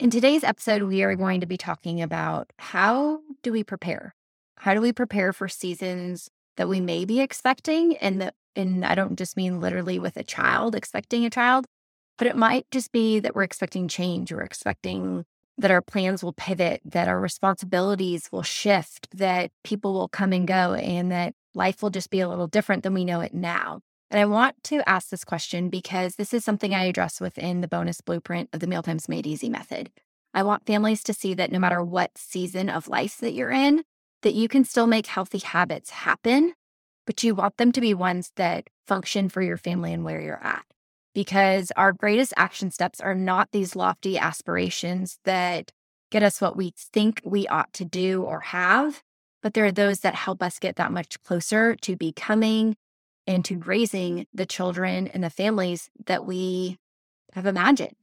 In today's episode, we are going to be talking about how do we prepare? How do we prepare for seasons that we may be expecting? And that, and I don't just mean literally with a child, expecting a child, but it might just be that we're expecting change. We're expecting that our plans will pivot, that our responsibilities will shift, that people will come and go, and that life will just be a little different than we know it now. And I want to ask this question because this is something I address within the bonus blueprint of the Mealtimes Made Easy method. I want families to see that no matter what season of life that you're in, that you can still make healthy habits happen, but you want them to be ones that function for your family and where you're at. Because our greatest action steps are not these lofty aspirations that get us what we think we ought to do or have, but there are those that help us get that much closer to becoming and to raising the children and the families that we have imagined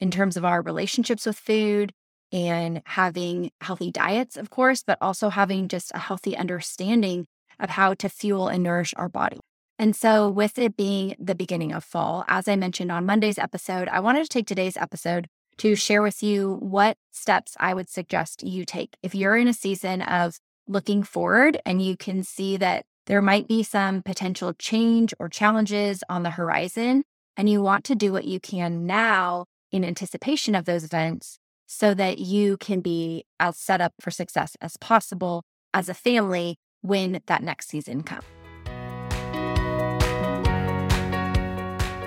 in terms of our relationships with food and having healthy diets, of course, but also having just a healthy understanding of how to fuel and nourish our body. And so, with it being the beginning of fall, as I mentioned on Monday's episode, I wanted to take today's episode to share with you what steps I would suggest you take. If you're in a season of looking forward and you can see that there might be some potential change or challenges on the horizon, and you want to do what you can now in anticipation of those events so that you can be as set up for success as possible as a family when that next season comes.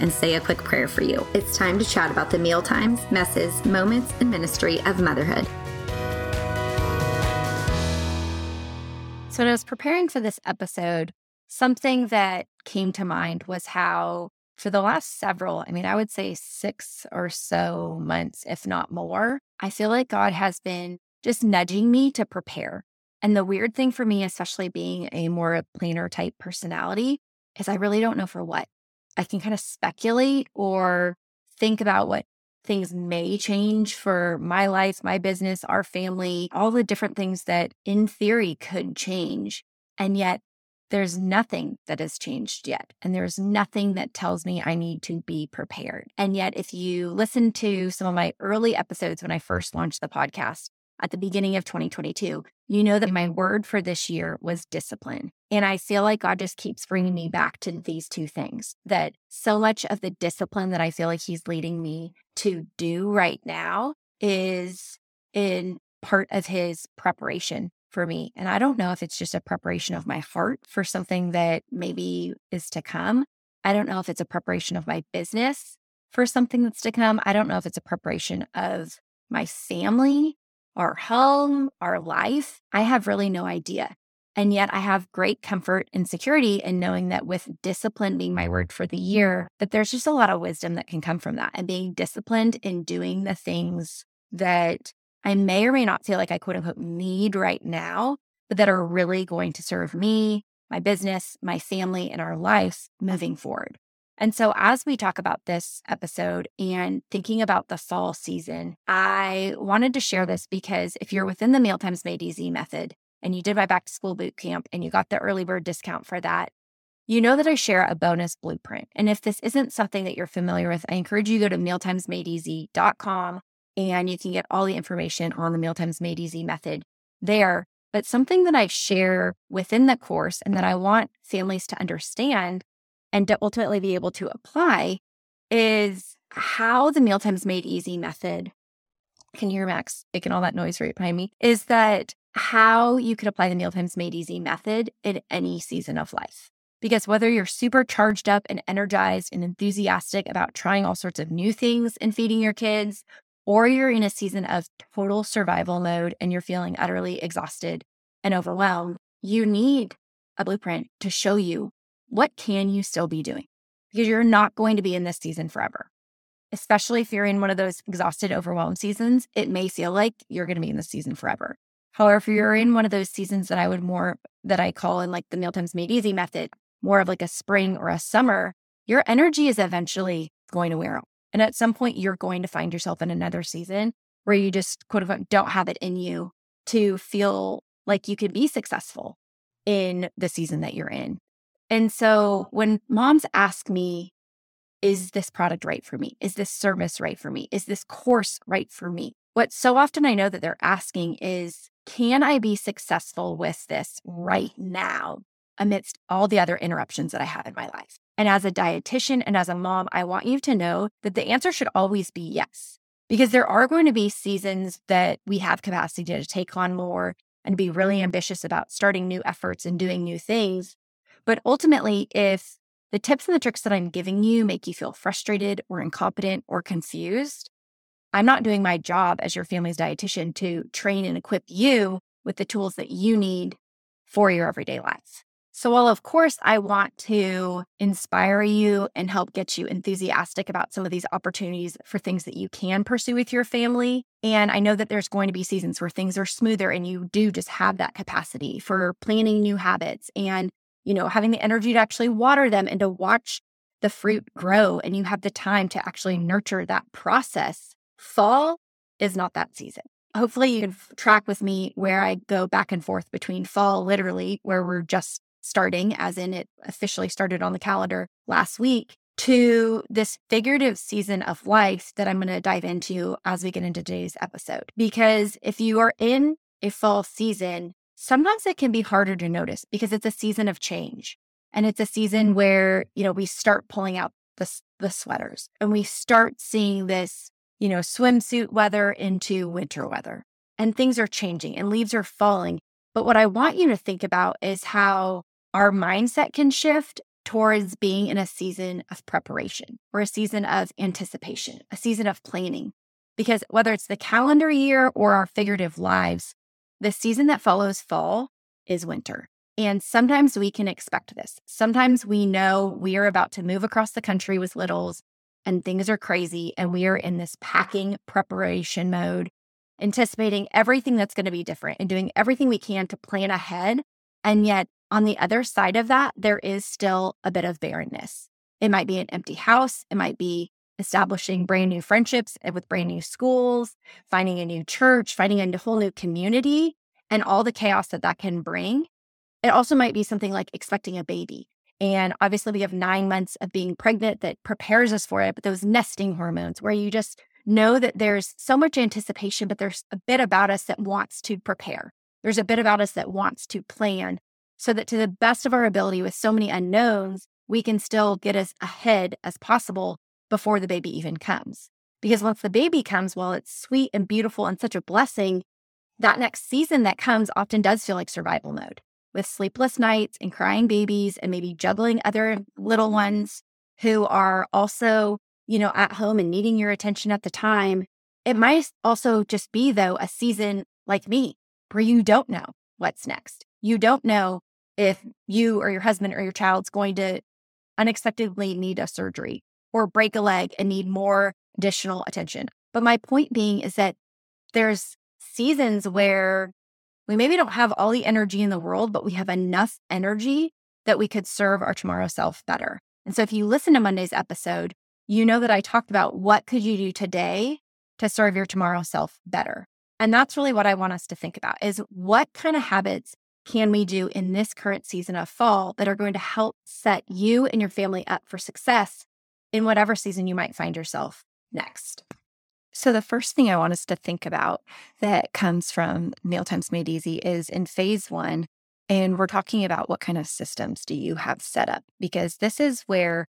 and say a quick prayer for you. It's time to chat about the meal times, messes, moments, and ministry of motherhood. So, when I was preparing for this episode, something that came to mind was how, for the last several, I mean, I would say six or so months, if not more, I feel like God has been just nudging me to prepare. And the weird thing for me, especially being a more planner type personality, is I really don't know for what. I can kind of speculate or think about what things may change for my life, my business, our family, all the different things that in theory could change. And yet there's nothing that has changed yet. And there's nothing that tells me I need to be prepared. And yet, if you listen to some of my early episodes when I first launched the podcast, at the beginning of 2022, you know that my word for this year was discipline. And I feel like God just keeps bringing me back to these two things that so much of the discipline that I feel like He's leading me to do right now is in part of His preparation for me. And I don't know if it's just a preparation of my heart for something that maybe is to come. I don't know if it's a preparation of my business for something that's to come. I don't know if it's a preparation of my family our home, our life, I have really no idea. And yet I have great comfort and security in knowing that with discipline being my word for the year, that there's just a lot of wisdom that can come from that and being disciplined in doing the things that I may or may not feel like I quote unquote need right now, but that are really going to serve me, my business, my family, and our life moving forward. And so, as we talk about this episode and thinking about the fall season, I wanted to share this because if you're within the Mealtimes Made Easy method and you did my back to school boot camp and you got the early bird discount for that, you know that I share a bonus blueprint. And if this isn't something that you're familiar with, I encourage you to go to mealtimesmadeeasy.com and you can get all the information on the Mealtimes Made Easy method there. But something that I share within the course and that I want families to understand and to ultimately be able to apply is how the Mealtimes Made Easy method can you hear Max making all that noise right behind me? Is that how you could apply the Mealtimes Made Easy method in any season of life. Because whether you're super charged up and energized and enthusiastic about trying all sorts of new things and feeding your kids, or you're in a season of total survival mode and you're feeling utterly exhausted and overwhelmed, you need a blueprint to show you what can you still be doing? Because you're not going to be in this season forever. especially if you're in one of those exhausted, overwhelmed seasons, it may feel like you're going to be in the season forever. However, if you're mm-hmm. in one of those seasons that I would more, that I call in like the Mealtimes Made Easy method, more of like a spring or a summer, your energy is eventually going to wear out. And at some point, you're going to find yourself in another season where you just quote unquote don't have it in you to feel like you can be successful in the season that you're in. And so when moms ask me, is this product right for me? Is this service right for me? Is this course right for me? What so often I know that they're asking is, can I be successful with this right now amidst all the other interruptions that I have in my life? And as a dietitian and as a mom, I want you to know that the answer should always be yes, because there are going to be seasons that we have capacity to take on more and be really ambitious about starting new efforts and doing new things. But ultimately, if the tips and the tricks that I'm giving you make you feel frustrated or incompetent or confused, I'm not doing my job as your family's dietitian to train and equip you with the tools that you need for your everyday life. So, while of course I want to inspire you and help get you enthusiastic about some of these opportunities for things that you can pursue with your family, and I know that there's going to be seasons where things are smoother and you do just have that capacity for planning new habits and, you know, having the energy to actually water them and to watch the fruit grow and you have the time to actually nurture that process. Fall is not that season hopefully you can track with me where I go back and forth between fall, literally, where we're just starting, as in it officially started on the calendar last week, to this figurative season of life that I'm going to dive into as we get into today's episode. Because if you are in a fall season, sometimes it can be harder to notice because it's a season of change. And it's a season mm-hmm. where, you know, we start pulling out the, the sweaters and we start seeing this, you know, swimsuit weather into winter weather. And things are changing and leaves are falling. But what I want you to think about is how our mindset can shift towards being in a season of preparation or a season of anticipation, a season of planning. Because whether it's the calendar year or our figurative lives, the season that follows fall is winter. And sometimes we can expect this. Sometimes we know we are about to move across the country with littles and things are crazy and we are in this packing preparation mode, anticipating everything that's going to be different and doing everything we can to plan ahead. And yet on the other side of that, there is still a bit of barrenness. It might be an empty house. It might be establishing brand new friendships eh, with brand new schools, finding a new church, finding a whole new community, and all the chaos that that can bring. It also might be something like expecting a baby. And obviously, we have nine months of being pregnant that prepares us for it, but those nesting hormones where you just know that there's so much anticipation, but there's a bit about us that wants to prepare. There's a bit about us that wants to plan so that to the best of our ability with so many unknowns, we can still get as ahead as possible before the baby even comes. Because once the baby comes, while it's sweet and beautiful and such a blessing, that next season that comes often does feel like survival mode with sleepless nights and crying babies and maybe juggling other little ones who are also, you know, at home and needing your attention at the time. It might also just be, though, a season like me where you don't know what's next. You don't know if you or your husband or your child's going to unexpectedly need a surgery or break a leg and need more additional attention. But my point being is that there's seasons where we maybe don't have all the energy in the world, but we have enough energy that we could serve our tomorrow self better. And so if you listen to Monday's episode, you know that I talked about what could you do today to serve your tomorrow self better. And that's really what I want us to think about is what kind of habits can we do in this current season of fall that are going to help set you and your family up for success in whatever season you might find yourself next? So, the first thing I want us to think about that comes from Mealtimes Made Easy is in phase one, and we're talking about what kind of systems do you have set up? Because this is where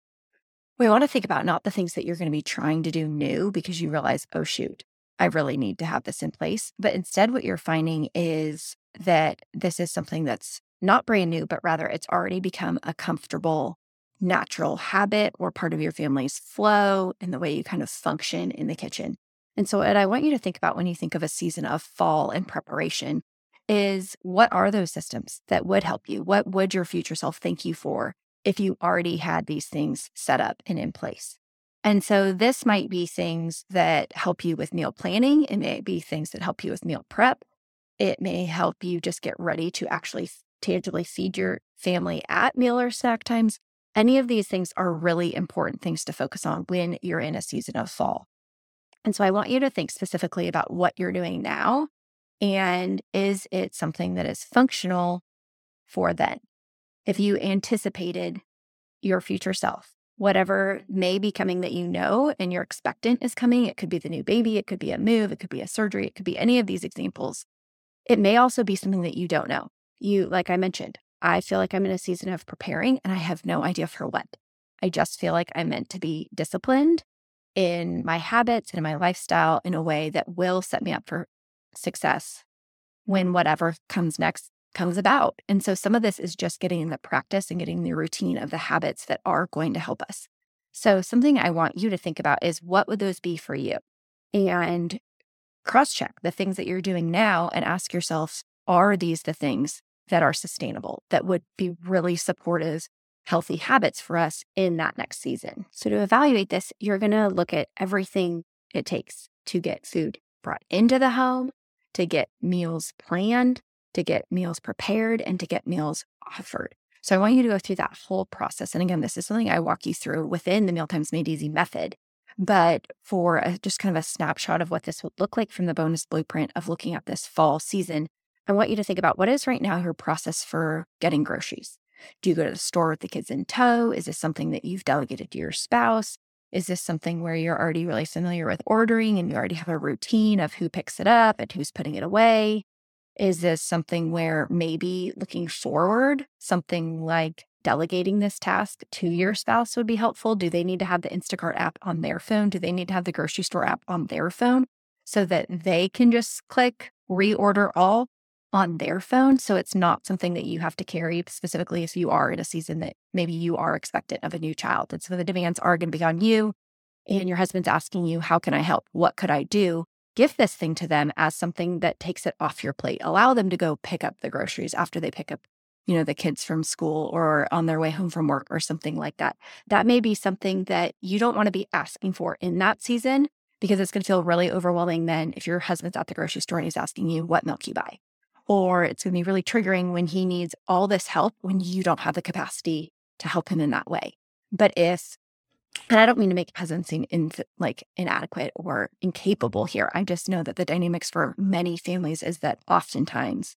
we want to think about not the things that you're going to be trying to do new because you realize, oh, shoot, I really need to have this in place. But instead, what you're finding is that this is something that's not brand new, but rather it's already become a comfortable, natural habit or part of your family's flow and the way you kind of function in the kitchen. And so, what I want you to think about when you think of a season of fall and preparation is what are those systems that would help you? What would your future self thank you for if you already had these things set up and in place? And so this might be things that help you with meal planning. It may be things that help you with meal prep. It may help you just get ready to actually tangibly feed your family at meal or snack times. Any of these things are really important things to focus on when you're in a season of fall. And so I want you to think specifically about what you're doing now. And is it something that is functional for then? If you anticipated your future self, whatever may be coming that you know and you're expectant is coming, it could be the new baby, it could be a move, it could be a surgery, it could be any of these examples. It may also be something that you don't know. You, like I mentioned, I feel like I'm in a season of preparing and I have no idea for what. I just feel like I'm meant to be disciplined in my habits and in my lifestyle in a way that will set me up for success when whatever comes next comes about. And so some of this is just getting the practice and getting the routine of the habits that are going to help us. So something I want you to think about is what would those be for you? And cross check the things that you're doing now and ask yourself, are these the things that are sustainable, that would be really supportive healthy habits for us in that next season. So, to evaluate this, you're going to look at everything it takes to get food brought into the home, to get meals planned, to get meals prepared, and to get meals offered. So, I want you to go through that whole process. And again, this is something I walk you through within the Mealtimes Made Easy method. But for a, just kind of a snapshot of what this would look like from the bonus blueprint of looking at this fall season, I want you to think about what is right now your process for getting groceries. Do you go to the store with the kids in tow? Is this something that you've delegated to your spouse? Is this something where you're already really familiar with ordering and you already have a routine of who picks it up and who's putting it away? Is this something where maybe looking forward, something like delegating this task to your spouse would be helpful? Do they need to have the Instacart app on their phone? Do they need to have the grocery store app on their phone so that they can just click reorder all? On their phone. So it's not something that you have to carry specifically if you are in a season that maybe you are expectant of a new child. And so the demands are going to be on you. And your husband's asking you, How can I help? What could I do? Give this thing to them as something that takes it off your plate. Allow them to go pick up the groceries after they pick up, you know, the kids from school or on their way home from work or something like that. That may be something that you don't want to be asking for in that season because it's going to feel really overwhelming then if your husband's at the grocery store and he's asking you what milk you buy or it's going to be really triggering when he needs all this help when you don't have the capacity to help him in that way. But if, and I don't mean to make husbands seem in, like inadequate or incapable here. I just know that the dynamics for many families is that oftentimes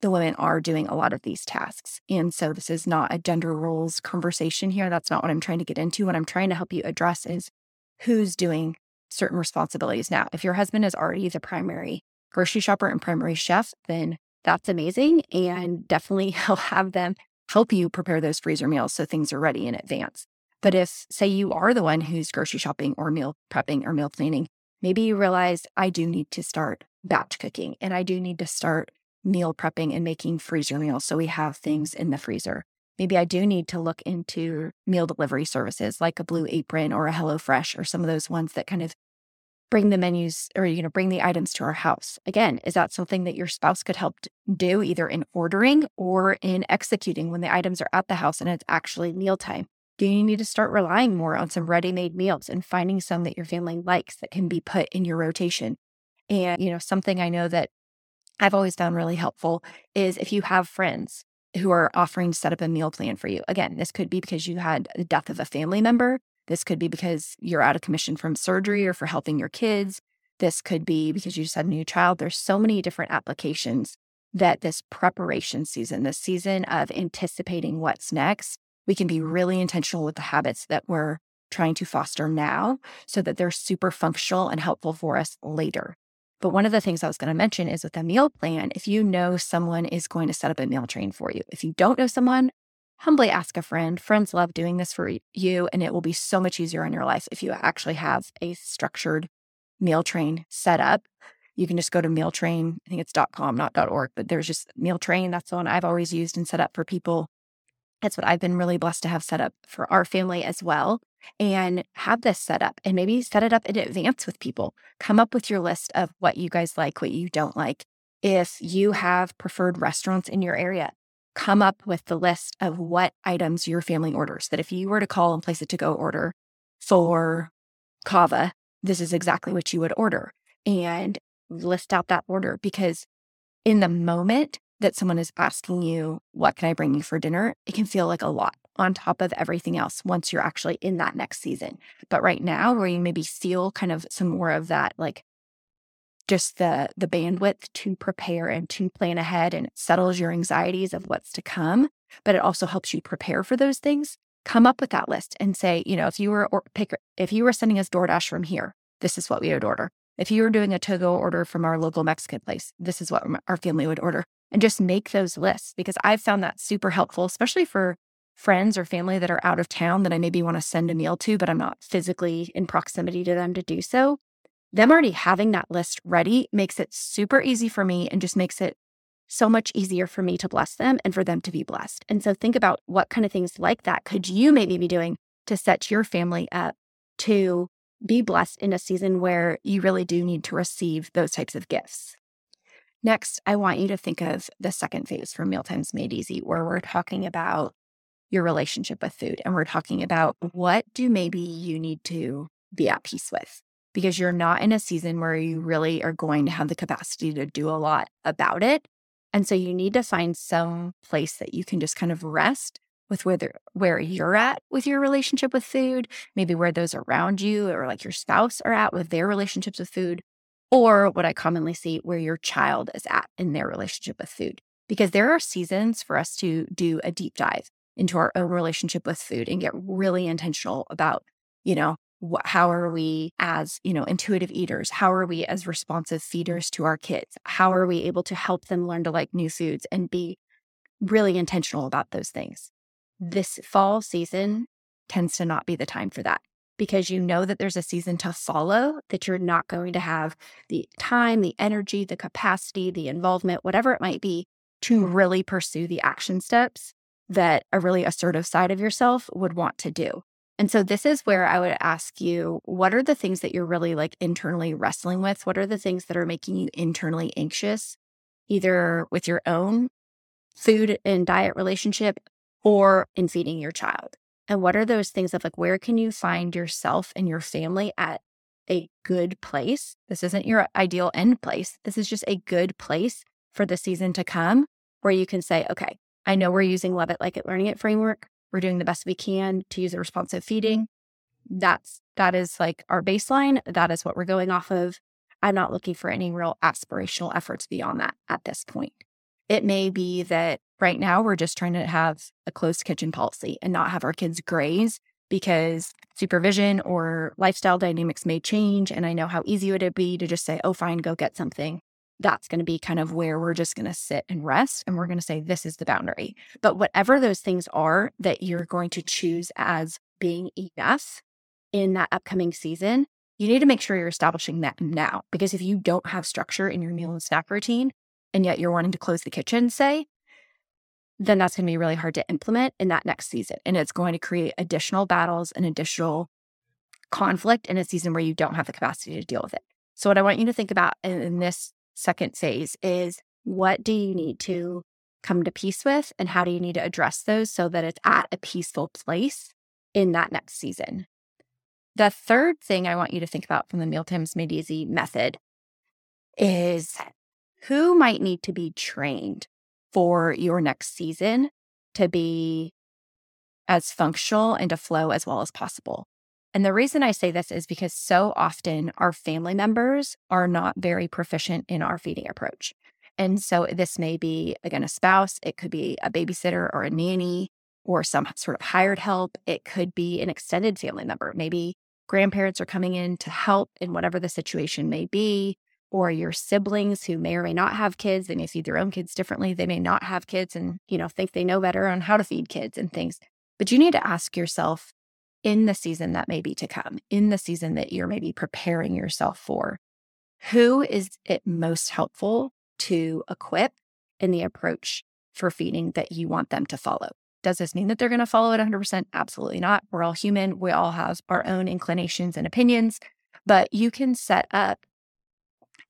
the women are doing a lot of these tasks. And so this is not a gender roles conversation here. That's not what I'm trying to get into. What I'm trying to help you address is who's doing certain responsibilities now. If your husband is already the primary grocery shopper and primary chef, then that's amazing. And definitely he'll have them help you prepare those freezer meals so things are ready in advance. But if, say, you are the one who's grocery shopping or meal prepping or meal planning, maybe you realize I do need to start batch cooking and I do need to start meal prepping and making freezer meals so we have things in the freezer. Maybe I do need to look into meal delivery services like a Blue Apron or a HelloFresh or some of those ones that kind of bring the menus or you know bring the items to our house. Again is that something that your spouse could help do either in ordering or in executing when the items are at the house and it's actually mealtime? Do you need to start relying more on some ready-made meals and finding some that your family likes that can be put in your rotation? And you know something i know that i've always found really helpful is if you have friends who are offering to set up a meal plan for you. Again this could be because you had the death of a family member this could be because you're out of commission from surgery or for helping your kids. This could be because you just had a new child. There's so many different applications that this preparation season, this season of anticipating what's next, we can be really intentional with the habits that we're trying to foster now so that they're super functional and helpful for us later. But one of the things I was going to mention is with a meal plan, if you know someone is going to set up a meal train for you, if you don't know someone, humbly ask a friend. Friends love doing this for you, and it will be so much easier in your life if you actually have a structured meal train set up. You can just go to mealtrain, I think it's .com, not .org, but there's just meal train. That's the one I've always used and set up for people. That's what I've been really blessed to have set up for our family as well. And have this set up and maybe set it up in advance with people. Come up with your list of what you guys like, what you don't like. If you have preferred restaurants in your area, come up with the list of what items your family orders. That if you were to call and place a to go order for Cava, this is exactly what you would order. And list out that order because in the moment that someone is asking you, What can I bring you for dinner? it can feel like a lot on top of everything else once you're actually in that next season. But right now, where you maybe feel kind of some more of that, like just the the bandwidth to prepare and to plan ahead and it settles your anxieties of what's to come but it also helps you prepare for those things. Come up with that list and say you know if you were or pick if you were sending us DoorDash from here this is what we would order. If you were doing a to go order from our local Mexican place this is what our family would order. And just make those lists because I've found that super helpful especially for friends or family that are out of town that I maybe want to send a meal to but I'm not physically in proximity to them to do so them already having that list ready makes it super easy for me and just makes it so much easier for me to bless them and for them to be blessed. And so think about what kind of things like that could you maybe be doing to set your family up to be blessed in a season where you really do need to receive those types of gifts. Next, I want you to think of the second phase from Mealtimes Made Easy, where we're talking about your relationship with food and we're talking about what do maybe you need to be at peace with because you're not in a season where you really are going to have the capacity to do a lot about it. And so you need to find some place that you can just kind of rest with whether where you're at with your relationship with food, maybe where those around you or like your spouse are at with their relationships with food, or what I commonly see where your child is at in their relationship with food. Because there are seasons for us to do a deep dive into our own relationship with food and get really intentional about, you know, how are we as you know intuitive eaters? How are we as responsive feeders to our kids? How are we able to help them learn to like new foods and be really intentional about those things? This fall season tends to not be the time for that because you know that there's a season to follow that you're not going to have the time the energy the capacity the involvement whatever it might be to hmm. really pursue the action steps that a really assertive side of yourself would want to do and so this is where I would ask you what are the things that you're really like internally wrestling with? What are the things that are making you internally anxious, either with your own food and diet relationship or in feeding your child? And what are those things of like, where can you find yourself and your family at a good place? This isn't your ideal end place. This is just a good place for the season to come where you can say, okay, I know we're using Love It Like It Learning It framework. We're doing the best we can to use a responsive mm-hmm. feeding. That's that is like our baseline. That is what we're going off of. I'm not looking for any real aspirational efforts beyond that at this point. It may be that right now we're just trying to have a closed kitchen policy and not have our kids graze because supervision or lifestyle dynamics may change. And I know how easy it would be to just say, oh, fine, go get something that's going to be kind of where we're just going to sit and rest and we're going to say this is the boundary. But whatever those things are that you're going to choose as being enough in that upcoming season you need to make sure you're establishing that now because if you don't have structure in your meal and snack routine and yet you're wanting to close the kitchen say then that's going to be really hard to implement in that next season and it's going to create additional battles and additional conflict in a season where you don't have the capacity to deal with it. So what i want you to think about in this second phase is what do you need to come to peace with and how do you need to address those so that it's at a peaceful place in that next season. The third thing I want you to think about from the Mealtimes Made Easy method is who might need to be trained for your next season to be as functional and to flow as well as possible. And the reason I say this is because so often our family members are not very proficient in our feeding approach. And so this may be, again, a spouse, it could be a babysitter or a nanny or some sort of hired help. It could be an extended family member. Maybe grandparents are coming in to help in whatever the situation may be, or your siblings who may or may not have kids. They may feed their own kids differently. They may not have kids and, you know, think they know better on how to feed kids and things. But you need to ask yourself, in the season that may be to come, in the season that you're maybe preparing yourself for. Who is it most helpful to equip in the approach for feeding that you want them to follow? Does this mean that they're going to follow it 100%? Absolutely not. We're all human. We all have our own inclinations and opinions, but you can set up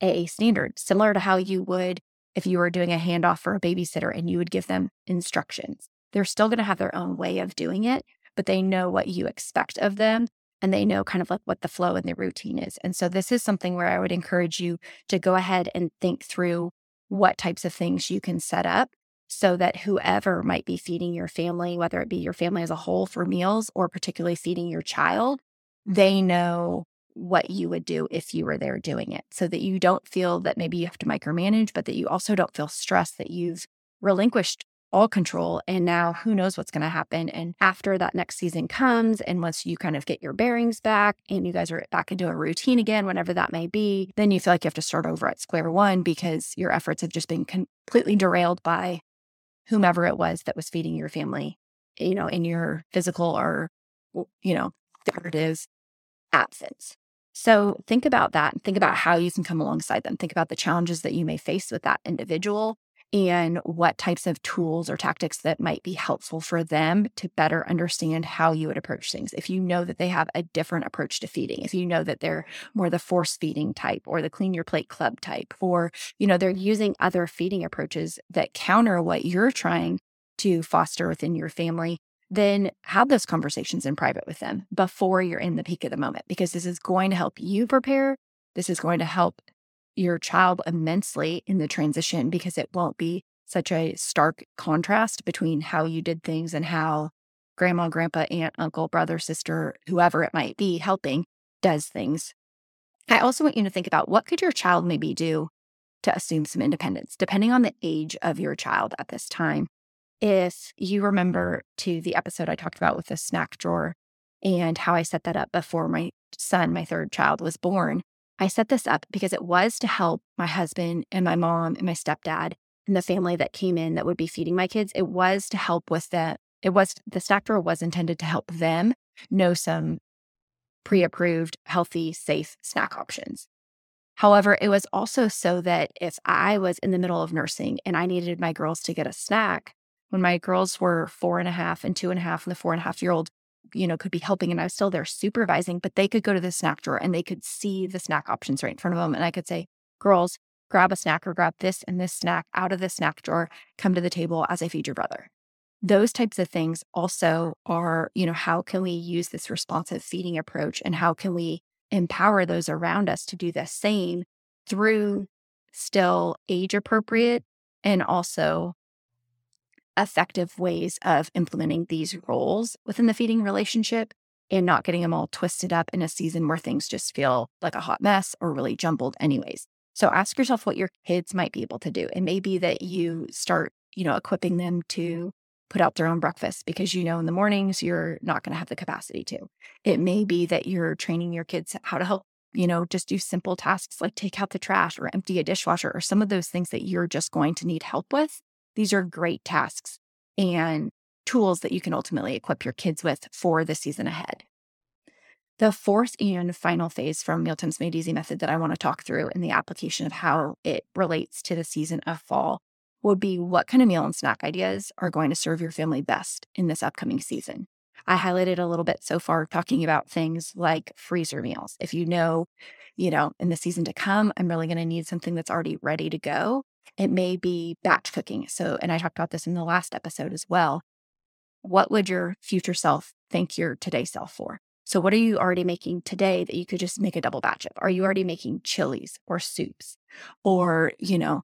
a standard similar to how you would if you were doing a handoff for a babysitter and you would give them instructions. They're still going to have their own way of doing it, but they know what you expect of them. and they know kind of like what the flow and the routine is. And so this is something where I would encourage you to go ahead and think through what types of things you can set up so that whoever might be feeding your family, whether it be your family as a whole for meals or particularly feeding your child, they know what you would do if you were there doing it so that you don't feel that maybe you have to micromanage, but that you also don't feel stressed that you've relinquished all control. And now who knows what's going to happen. And after that next season comes, and once you kind of get your bearings back and you guys are back into a routine again, whenever that may be, then you feel like you have to start over at square one because your efforts have just been completely derailed by whomever it was that was feeding your family, you know, in your physical or, you know, figurative absence. So think about that and think about how you can come alongside them. Think about the challenges that you may face with that individual and what types of tools or tactics that might be helpful for them to better understand how you would approach things. If you know that they have a different approach to feeding, if you know that they're more the force feeding type or the clean your plate club type, or, you know, they're using other feeding approaches that counter what you're trying to foster within your family, then have those conversations in private with them before you're in the peak of the moment, because this is going to help you prepare. This is going to help your child immensely in the transition because it won't be such a stark contrast between how you did things and how grandma, grandpa, aunt, uncle, brother, sister, whoever it might be helping does things. I also want you to think about what could your child maybe do to assume some independence, depending on the age of your child at this time. If you remember to the episode I talked about with the snack drawer and how I set that up before my son, my third child, was born, I set this up because it was to help my husband and my mom and my stepdad and the family that came in that would be feeding my kids. It was to help with the, it was, the snack drawer was intended to help them know some pre approved, healthy, safe snack options. However, it was also so that if I was in the middle of nursing and I needed my girls to get a snack, when my girls were four and a half and two and a half, and the four and a half year old you know, could be helping and I was still there supervising, but they could go to the snack drawer and they could see the snack options right in front of them. And I could say, girls, grab a snack or grab this and this snack out of the snack drawer, come to the table as I feed your brother. Those types of things also are, you know, how can we use this responsive feeding approach and how can we empower those around us to do the same through still age appropriate and also effective ways of implementing these roles within the feeding relationship and not getting them all twisted up in a season where things just feel like a hot mess or really jumbled, anyways. So ask yourself what your kids might be able to do. It may be that you start, you know, equipping them to put out their own breakfast because you know in the mornings you're not going to have the capacity to. It may be that you're training your kids how to help, you know, just do simple tasks like take out the trash or empty a dishwasher or some of those things that you're just going to need help with these are great tasks and tools that you can ultimately equip your kids with for the season ahead. The fourth and final phase from Mealtimes Made Easy method that I want to talk through in the application of how it relates to the season of fall would be what kind of meal and snack ideas are going to serve your family best in this upcoming season. I highlighted a little bit so far talking about things like freezer meals. If you know, you know, in the season to come, I'm really going to need something that's already ready to go. It may be batch cooking. So, and I talked about this in the last episode as well. What would your future self thank your today self for? So, what are you already making today that you could just make a double batch of? Are you already making chilies or soups or, you know,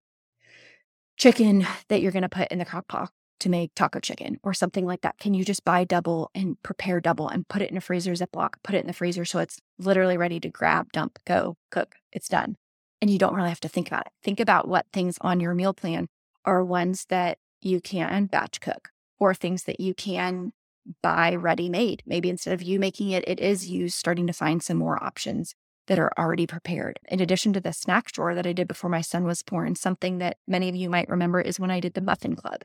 chicken that you're going to put in the crock pot to make taco chicken or something like that? Can you just buy double and prepare double and put it in a freezer Ziploc, put it in the freezer so it's literally ready to grab, dump, go, cook? It's done and you don't really have to think about it. Think about what things on your meal plan are ones that you can batch cook or things that you can buy ready made. Maybe instead of you making it, it is you starting to find some more options that are already prepared. In addition to the snack drawer that I did before my son was born, something that many of you might remember is when I did the muffin club.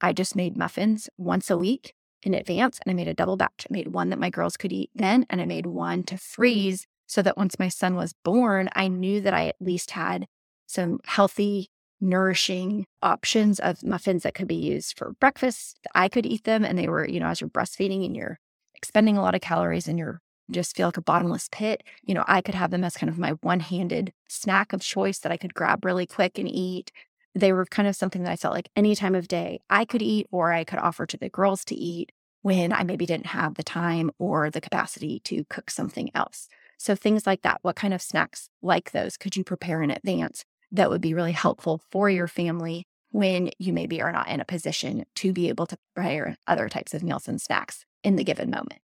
I just made muffins once a week in advance and I made a double batch. I made one that my girls could eat then, and I made one to mm. freeze so that once my son was born, I knew that I at least had some healthy, nourishing options of muffins that could be used for breakfast. I could eat them and they were, you know, as you're breastfeeding and you're expending a lot of calories and you're just feel like a bottomless pit, you know, I could have them as kind of my one-handed snack of choice that I could grab really quick and eat. They were kind of something that I felt like any time of day I could eat or I could offer to the girls to eat when I maybe didn't have the time or the capacity to cook something else. So, things like that. What kind of snacks like those could you prepare in advance that would be really helpful for your family when you maybe are not in a position to be able to prepare other types of meals and snacks in the given moment?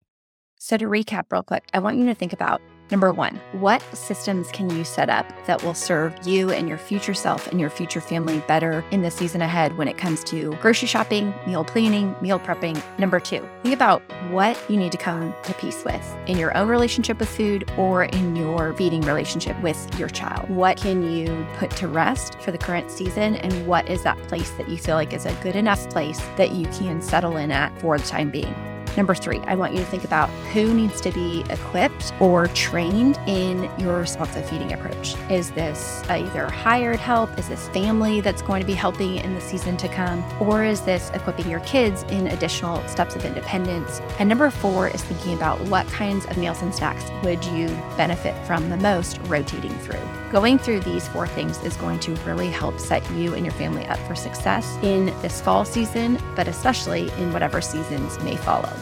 So, to recap real quick, I want you to think about Number one, what systems can you set up that will serve you and your future self and your future family better in the season ahead when it comes to grocery shopping, meal planning, meal prepping? Number two, think about what you need to come to peace with in your own relationship with food or in your feeding relationship with your child. What can you put to rest for the current season? And what is that place that you feel like is a good enough place that you can settle in at for the time being? Number three, I want you to think about who needs to be equipped or trained in your responsive feeding approach. Is this uh, either hired help? Is this family that's going to be helping in the season to come? Or is this equipping your kids in additional steps of independence? And number four is thinking about what kinds of meals and snacks would you benefit from the most rotating through. Going through these four things is going to really help set you and your family up for success in this fall season, but especially in whatever seasons may follow.